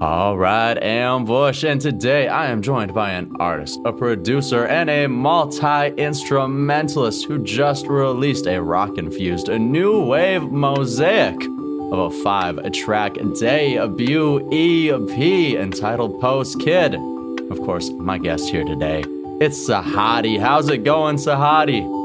All right, Ambush, and today I am joined by an artist, a producer, and a multi instrumentalist who just released a rock infused new wave mosaic of a five track debut EP entitled Post Kid. Of course, my guest here today, it's Sahati. How's it going, Sahati?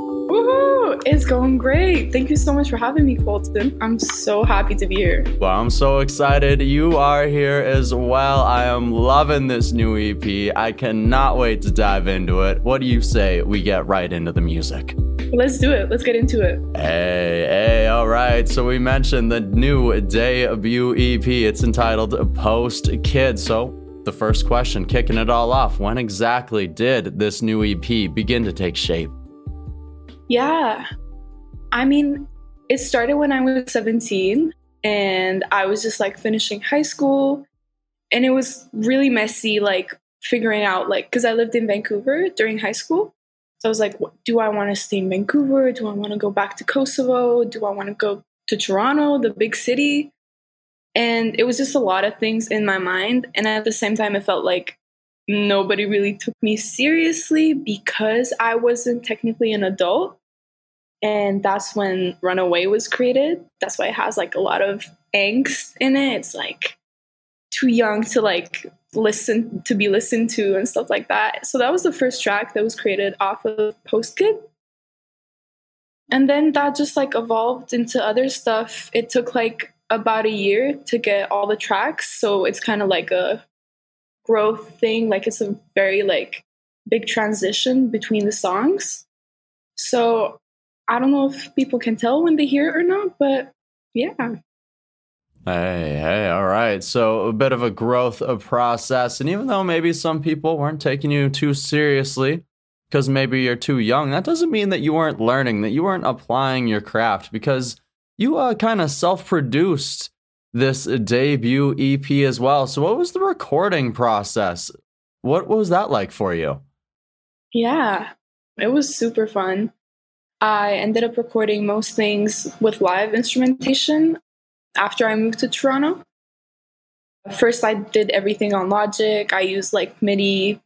It's going great. Thank you so much for having me, Colton. I'm so happy to be here. Well, I'm so excited you are here as well. I am loving this new EP. I cannot wait to dive into it. What do you say we get right into the music? Let's do it. Let's get into it. Hey, hey, all right. So we mentioned the new debut EP. It's entitled Post Kid. So the first question, kicking it all off, when exactly did this new EP begin to take shape? Yeah. I mean, it started when I was 17 and I was just like finishing high school and it was really messy like figuring out like cuz I lived in Vancouver during high school. So I was like, do I want to stay in Vancouver? Do I want to go back to Kosovo? Do I want to go to Toronto, the big city? And it was just a lot of things in my mind and at the same time it felt like nobody really took me seriously because I wasn't technically an adult. And that's when Runaway was created. That's why it has like a lot of angst in it. It's like too young to like listen to be listened to and stuff like that. So that was the first track that was created off of Post Kid. And then that just like evolved into other stuff. It took like about a year to get all the tracks. So it's kind of like a growth thing. Like it's a very like big transition between the songs. So I don't know if people can tell when they hear it or not, but yeah. Hey, hey, all right. So a bit of a growth of process. And even though maybe some people weren't taking you too seriously because maybe you're too young, that doesn't mean that you weren't learning, that you weren't applying your craft because you uh, kind of self produced this debut EP as well. So, what was the recording process? What was that like for you? Yeah, it was super fun. I ended up recording most things with live instrumentation after I moved to Toronto. First, I did everything on Logic. I used like MIDI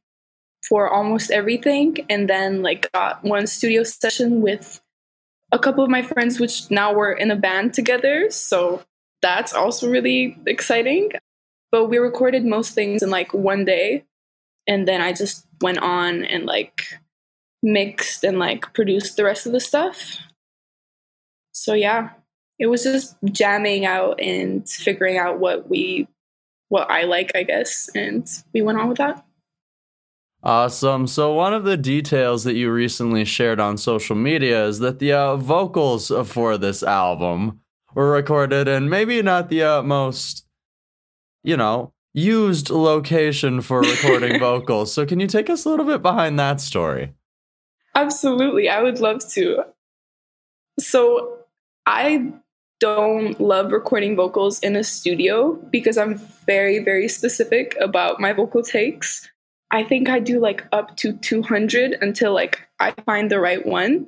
for almost everything, and then like got one studio session with a couple of my friends, which now we're in a band together. So that's also really exciting. But we recorded most things in like one day. And then I just went on and like mixed and like produced the rest of the stuff. So yeah, it was just jamming out and figuring out what we what I like, I guess, and we went on with that. Awesome. So, one of the details that you recently shared on social media is that the uh, vocals for this album were recorded in maybe not the uh, most, you know, used location for recording vocals. So, can you take us a little bit behind that story? Absolutely. I would love to. So, I don't love recording vocals in a studio because I'm very, very specific about my vocal takes. I think I do like up to 200 until like I find the right one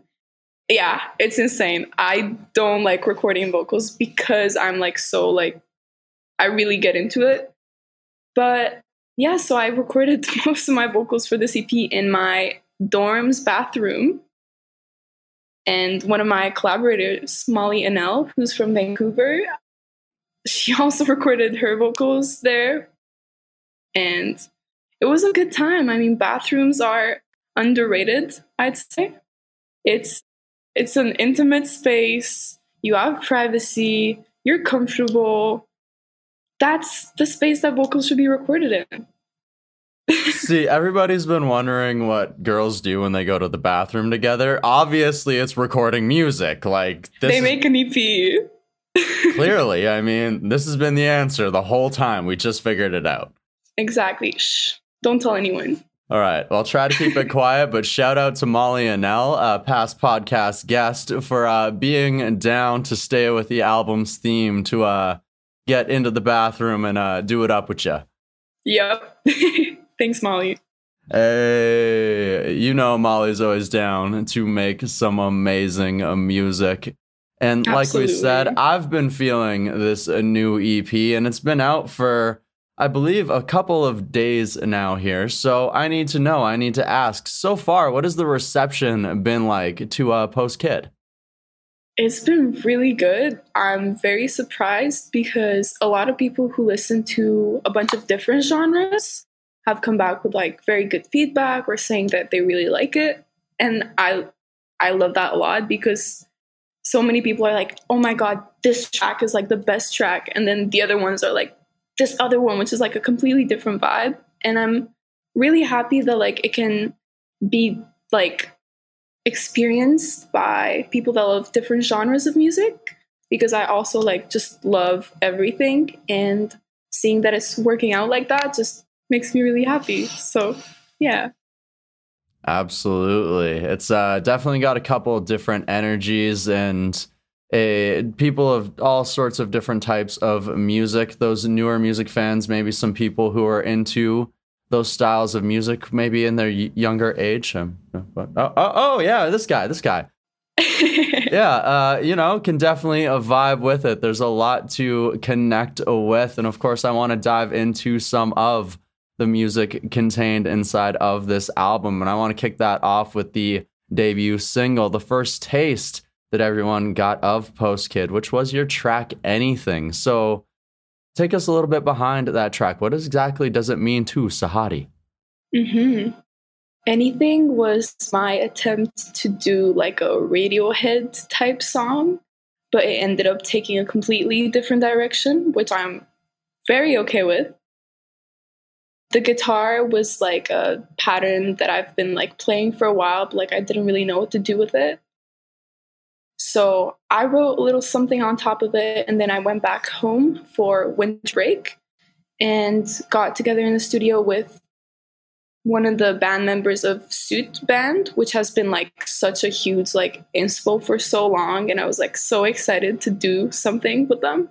yeah, it's insane. I don't like recording vocals because I'm like so like I really get into it. But yeah, so I recorded most of my vocals for this EP in my dorm's bathroom. And one of my collaborators, Molly Anel, who's from Vancouver, she also recorded her vocals there. And it was a good time. I mean, bathrooms are underrated, I'd say. It's it's an intimate space. You have privacy. You're comfortable. That's the space that vocals should be recorded in. See, everybody's been wondering what girls do when they go to the bathroom together. Obviously, it's recording music. Like they make an EP. clearly, I mean, this has been the answer the whole time. We just figured it out. Exactly. Shh. Don't tell anyone. All right. Well, I'll try to keep it quiet, but shout out to Molly Anel, uh, past podcast guest, for uh, being down to stay with the album's theme to uh, get into the bathroom and uh, do it up with you. Yep. Thanks, Molly. Hey, you know Molly's always down to make some amazing uh, music. And Absolutely. like we said, I've been feeling this uh, new EP, and it's been out for I believe, a couple of days now here. So I need to know, I need to ask, so far, what has the reception been like to uh, Post Kid? It's been really good. I'm very surprised because a lot of people who listen to a bunch of different genres have come back with like very good feedback or saying that they really like it. And I I love that a lot because so many people are like, "Oh my god, this track is like the best track." And then the other ones are like this other one which is like a completely different vibe. And I'm really happy that like it can be like experienced by people that love different genres of music because I also like just love everything and seeing that it's working out like that just makes me really happy. So, yeah. Absolutely. It's uh, definitely got a couple different energies and a, people of all sorts of different types of music. Those newer music fans, maybe some people who are into those styles of music, maybe in their younger age. Um, oh, oh, oh, yeah, this guy, this guy. yeah, uh, you know, can definitely uh, vibe with it. There's a lot to connect with. And of course, I want to dive into some of the music contained inside of this album. And I want to kick that off with the debut single, the first taste that everyone got of Post Kid, which was your track Anything. So take us a little bit behind that track. What exactly does it mean to Sahati? Mm-hmm. Anything was my attempt to do like a Radiohead type song, but it ended up taking a completely different direction, which I'm very okay with. The guitar was like a pattern that I've been like playing for a while, but like I didn't really know what to do with it. So I wrote a little something on top of it, and then I went back home for winter break and got together in the studio with one of the band members of Suit Band, which has been like such a huge like inspo for so long, and I was like so excited to do something with them.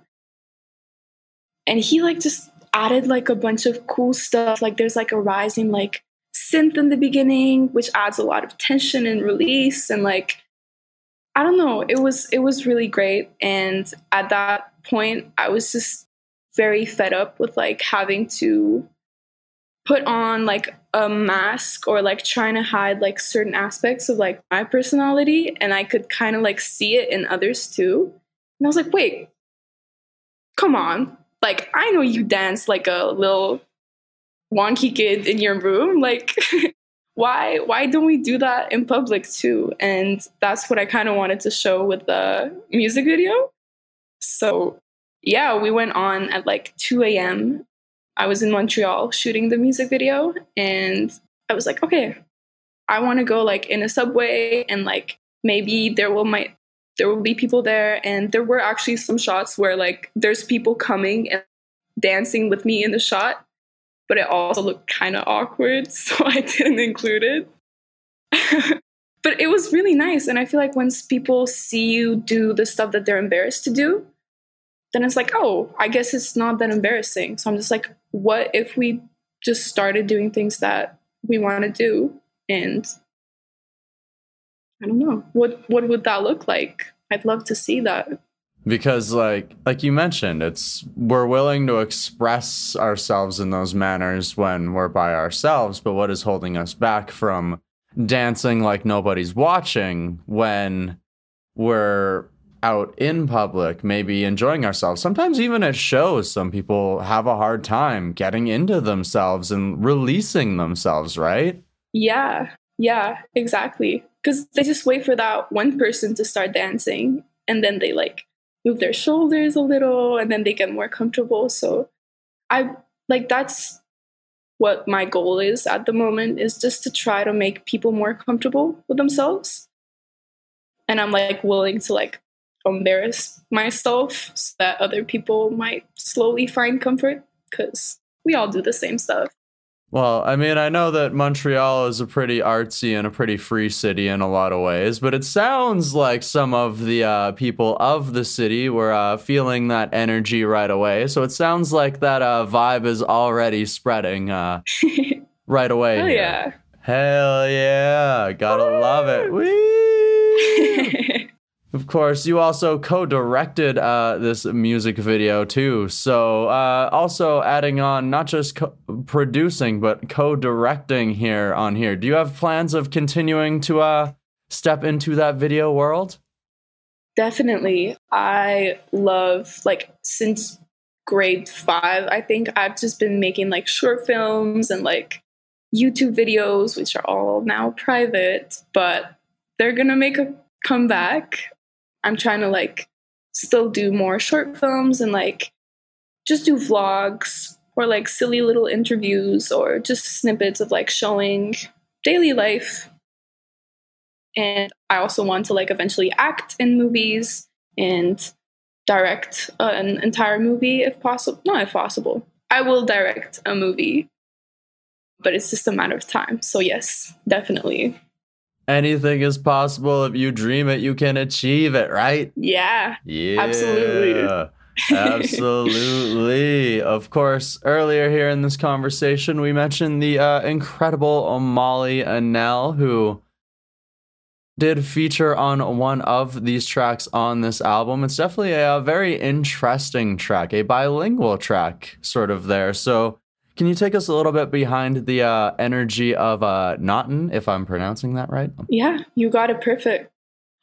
And he like just added like a bunch of cool stuff. Like there's like a rising like synth in the beginning, which adds a lot of tension and release, and like I don't know. It was it was really great, and at that point, I was just very fed up with like having to put on like a mask or like trying to hide like certain aspects of like my personality, and I could kind of like see it in others too. And I was like, wait, come on! Like I know you dance like a little wonky kid in your room, like. why why don't we do that in public too? And that's what i kind of wanted to show with the music video. So yeah we went on at like 2 a.m i was in montreal shooting the music video and i was like okay i want to go like in a subway and like maybe there will might there will be people there. And there were actually some shots where like there's people coming and dancing with me in the shot but it also looked kind of awkward, so I didn't include it. but it was really nice. And I feel like once people see you do the stuff that they're embarrassed to do, then it's like, oh, I guess it's not that embarrassing. So I'm just like, what if we just started doing things that we want to do? And I don't know, what what would that look like? I'd love to see that because like like you mentioned it's we're willing to express ourselves in those manners when we're by ourselves but what is holding us back from dancing like nobody's watching when we're out in public maybe enjoying ourselves? Sometimes even at shows some people have a hard time getting into themselves and releasing themselves right? Yeah yeah exactly. Because they just wait for that one person to start dancing and then they like move their shoulders a little and then they get more comfortable. So I like that's what my goal is at the moment is just to try to make people more comfortable with themselves. And I'm like willing to like embarrass myself so that other people might slowly find comfort because we all do the same stuff. Well, I mean, I know that Montreal is a pretty artsy and a pretty free city in a lot of ways, but it sounds like some of the uh, people of the city were uh, feeling that energy right away. So it sounds like that uh, vibe is already spreading uh, right away. Hell here. yeah. Hell yeah. Gotta Woo! love it. Whee! Of course, you also co-directed uh, this music video too. So, uh, also adding on not just co- producing but co-directing here on here. Do you have plans of continuing to uh, step into that video world? Definitely. I love like since grade 5, I think I've just been making like short films and like YouTube videos which are all now private, but they're to make a comeback I'm trying to like still do more short films and like just do vlogs or like silly little interviews or just snippets of like showing daily life. And I also want to like eventually act in movies and direct uh, an entire movie if possible. Not if possible. I will direct a movie, but it's just a matter of time. So, yes, definitely anything is possible. If you dream it, you can achieve it, right? Yeah. Yeah. Absolutely. Absolutely. of course, earlier here in this conversation, we mentioned the uh, incredible Molly Annell, who did feature on one of these tracks on this album. It's definitely a, a very interesting track, a bilingual track, sort of there. So, can you take us a little bit behind the uh, energy of uh, Naughton, if I'm pronouncing that right? Yeah, you got it perfect.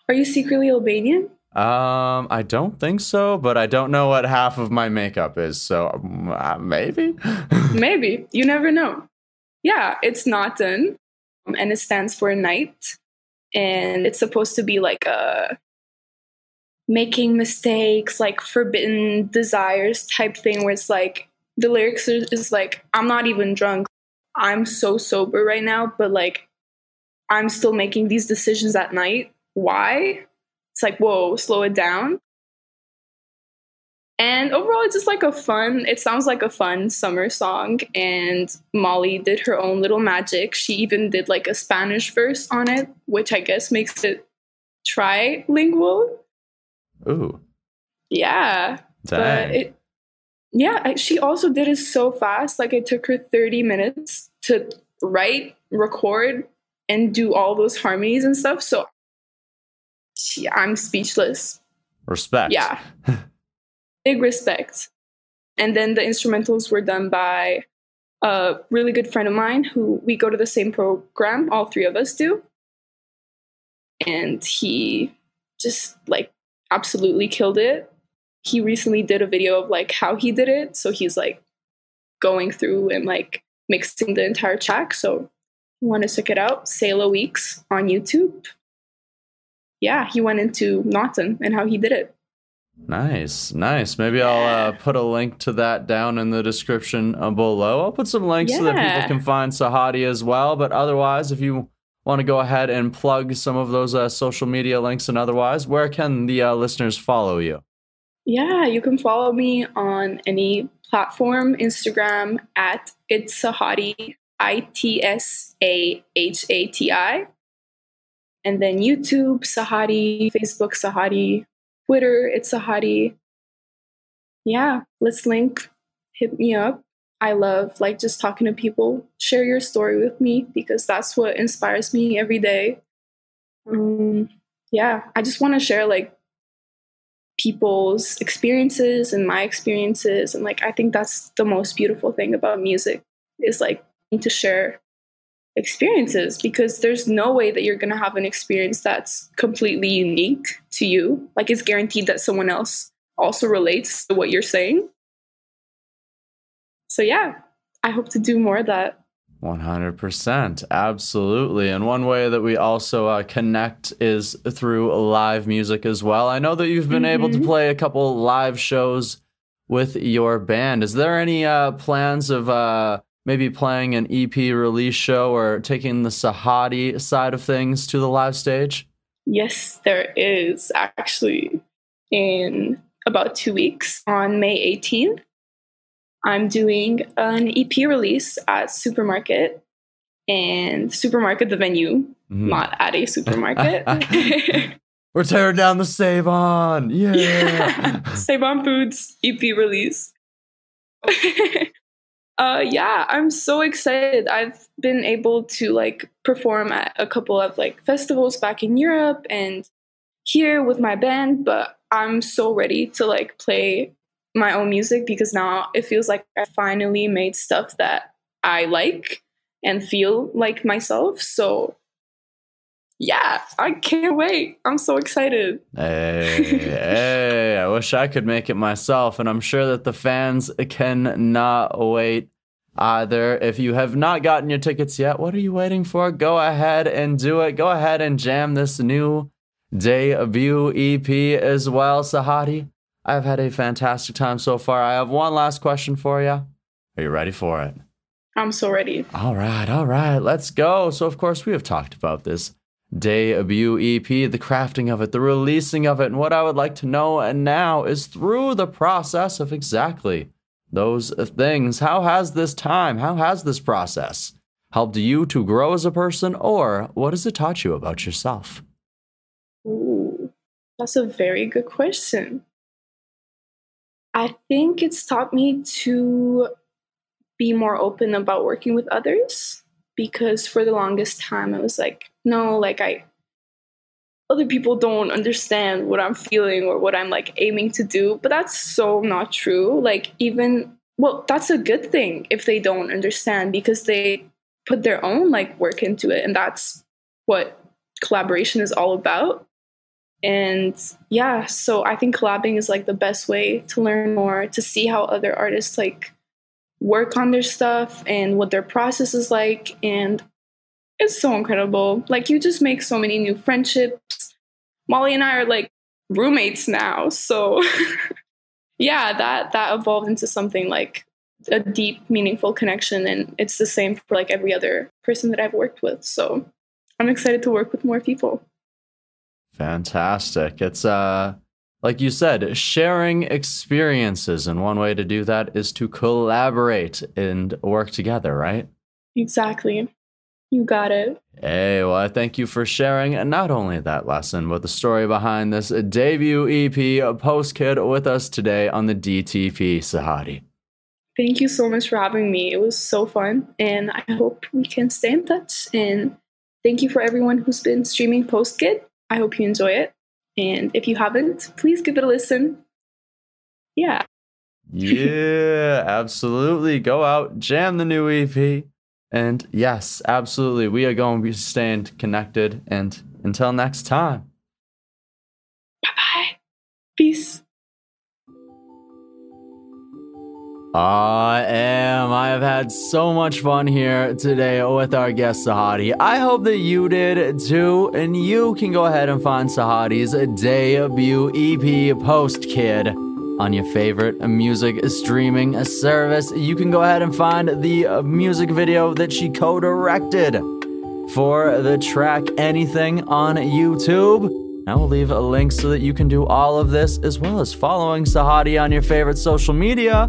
Are you secretly Albanian? Um, I don't think so, but I don't know what half of my makeup is, so um, uh, maybe. maybe you never know. Yeah, it's Naughton, and it stands for night, and it's supposed to be like a making mistakes, like forbidden desires type thing, where it's like the lyrics is, is like i'm not even drunk. I'm so sober right now but like i'm still making these decisions at night. Why? It's like whoa slow it down. And overall it's just like a fun it sounds like a fun summer song and molly did her own little magic. She even did like a spanish verse on it which i guess makes it trilingual. Ooh. Yeah. Dang. but it yeah, she also did it so fast. Like it took her 30 minutes to write, record, and do all those harmonies and stuff. So she, I'm speechless. Respect. Yeah. Big respect. And then the instrumentals were done by a really good friend of mine who we go to the same program, all three of us do. And he just like absolutely killed it he recently did a video of like how he did it. So he's like going through and like mixing the entire track. So you want to check it out, Sailor Weeks on YouTube. Yeah, he went into Naughton and how he did it. Nice, nice. Maybe I'll uh, put a link to that down in the description below. I'll put some links yeah. so that people can find Sahati as well. But otherwise, if you want to go ahead and plug some of those uh, social media links and otherwise, where can the uh, listeners follow you? Yeah, you can follow me on any platform, Instagram at it's Sahati, I T S A H A T I. And then YouTube, Sahati, Facebook, Sahati, Twitter, it's Sahati. Yeah, let's link. Hit me up. I love like just talking to people. Share your story with me because that's what inspires me every day. Um, yeah, I just want to share like people's experiences and my experiences. And like i think that's the most beautiful thing about music is like to share experiences because there's no way that you're going to have an experience that's completely unique to you. Like it's guaranteed that someone else also relates to what you're saying. So yeah i hope to do more of that 100%. Absolutely. And one way that we also uh, connect is through live music as well. I know that you've been mm-hmm. able to mm-hmm. play a couple live shows with your band. Is there any uh, plans of uh, maybe playing an EP release show or taking the Sahati side of things to the live stage? Yes, there is actually in about two weeks on May 18th. I'm doing an EP release at Supermarket and Supermarket, the venue, mm-hmm. not at a supermarket. We're tearing down the Save On. Yeah. Save On Foods EP release. uh, yeah, I'm so excited. I've been able to like perform at a couple of like festivals back in Europe and here with my band, but I'm so ready to like play my own music because now it feels like I finally made stuff that I like and feel like myself. So yeah, I can't wait. I'm so excited. Hey, hey, I wish I could make it myself, and I'm sure that the fans cannot wait either. If you have not gotten your tickets yet, what are you waiting for? Go ahead and do it. Go ahead and jam this new debut EP as well, Sahati. I've had a fantastic time so far. I have one last question for you. Are you ready for it? I'm so ready. All right, all right, let's go. So, of course, we have talked about this debut EP, the crafting of it, the releasing of it. And what I would like to know and now is through the process of exactly those things, how has this time, how has this process helped you to grow as a person, or what has it taught you about yourself? Ooh, that's a very good question. I think it's taught me to be more open about working with others because for the longest time I was like, no, like I other people don't understand what I'm feeling or what I'm like aiming to do, but that's so not true. Like even well, that's a good thing if they don't understand because they put their own like work into it and that's what collaboration is all about. And yeah, so I think collabing is like the best way to learn more, to see how other artists like work on their stuff and what their process is like. And it's so incredible. Like, you just make so many new friendships. Molly and I are like roommates now. So, yeah, that, that evolved into something like a deep, meaningful connection. And it's the same for like every other person that I've worked with. So, I'm excited to work with more people. Fantastic. It's uh like you said, sharing experiences and one way to do that is to collaborate and work together, right? Exactly. You got it. Hey, well, I thank you for sharing not only that lesson, but the story behind this debut EP, Post Kid, with us today on the DTP Sahati. Thank you so much for having me. It was so fun, and I hope we can stay in touch. And thank you for everyone who's been streaming Post Kid. I hope you enjoy it. And if you haven't, please give it a listen. Yeah. yeah, absolutely. Go out, jam the new EP. And yes, absolutely. We are going to be staying connected. And until next time. Bye bye. Peace. I am. I have had so much fun here today with our guest Sahati. I hope that you did too. And you can go ahead and find Sahati's debut EP Post Kid on your favorite music streaming service. You can go ahead and find the music video that she co directed for the track Anything on YouTube. I will leave a link so that you can do all of this as well as following Sahati on your favorite social media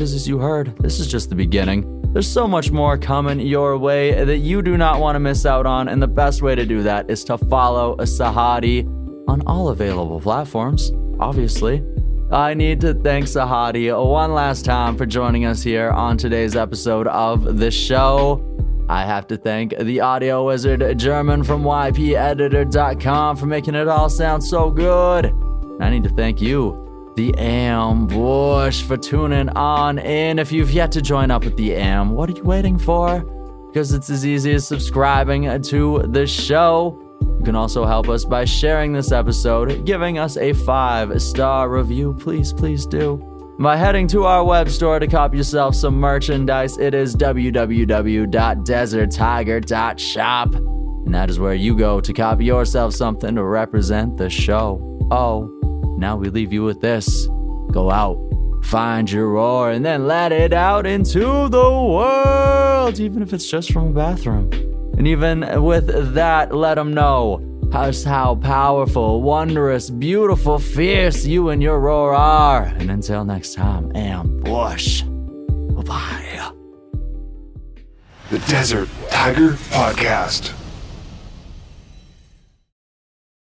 because as you heard, this is just the beginning. There's so much more coming your way that you do not want to miss out on, and the best way to do that is to follow Sahati on all available platforms, obviously. I need to thank Sahati one last time for joining us here on today's episode of the show. I have to thank the audio wizard German from YPEditor.com for making it all sound so good. I need to thank you, the AM, ambush for tuning on in. If you've yet to join up with the am, what are you waiting for? Because it's as easy as subscribing to the show. You can also help us by sharing this episode, giving us a five star review. Please, please do. By heading to our web store to cop yourself some merchandise, it is www.deserttiger.shop. And that is where you go to copy yourself something to represent the show. Oh, now we leave you with this go out, find your roar, and then let it out into the world, even if it's just from a bathroom. And even with that, let them know how, how powerful, wondrous, beautiful, fierce you and your roar are. And until next time, ambush. Bye bye. The Desert Tiger Podcast.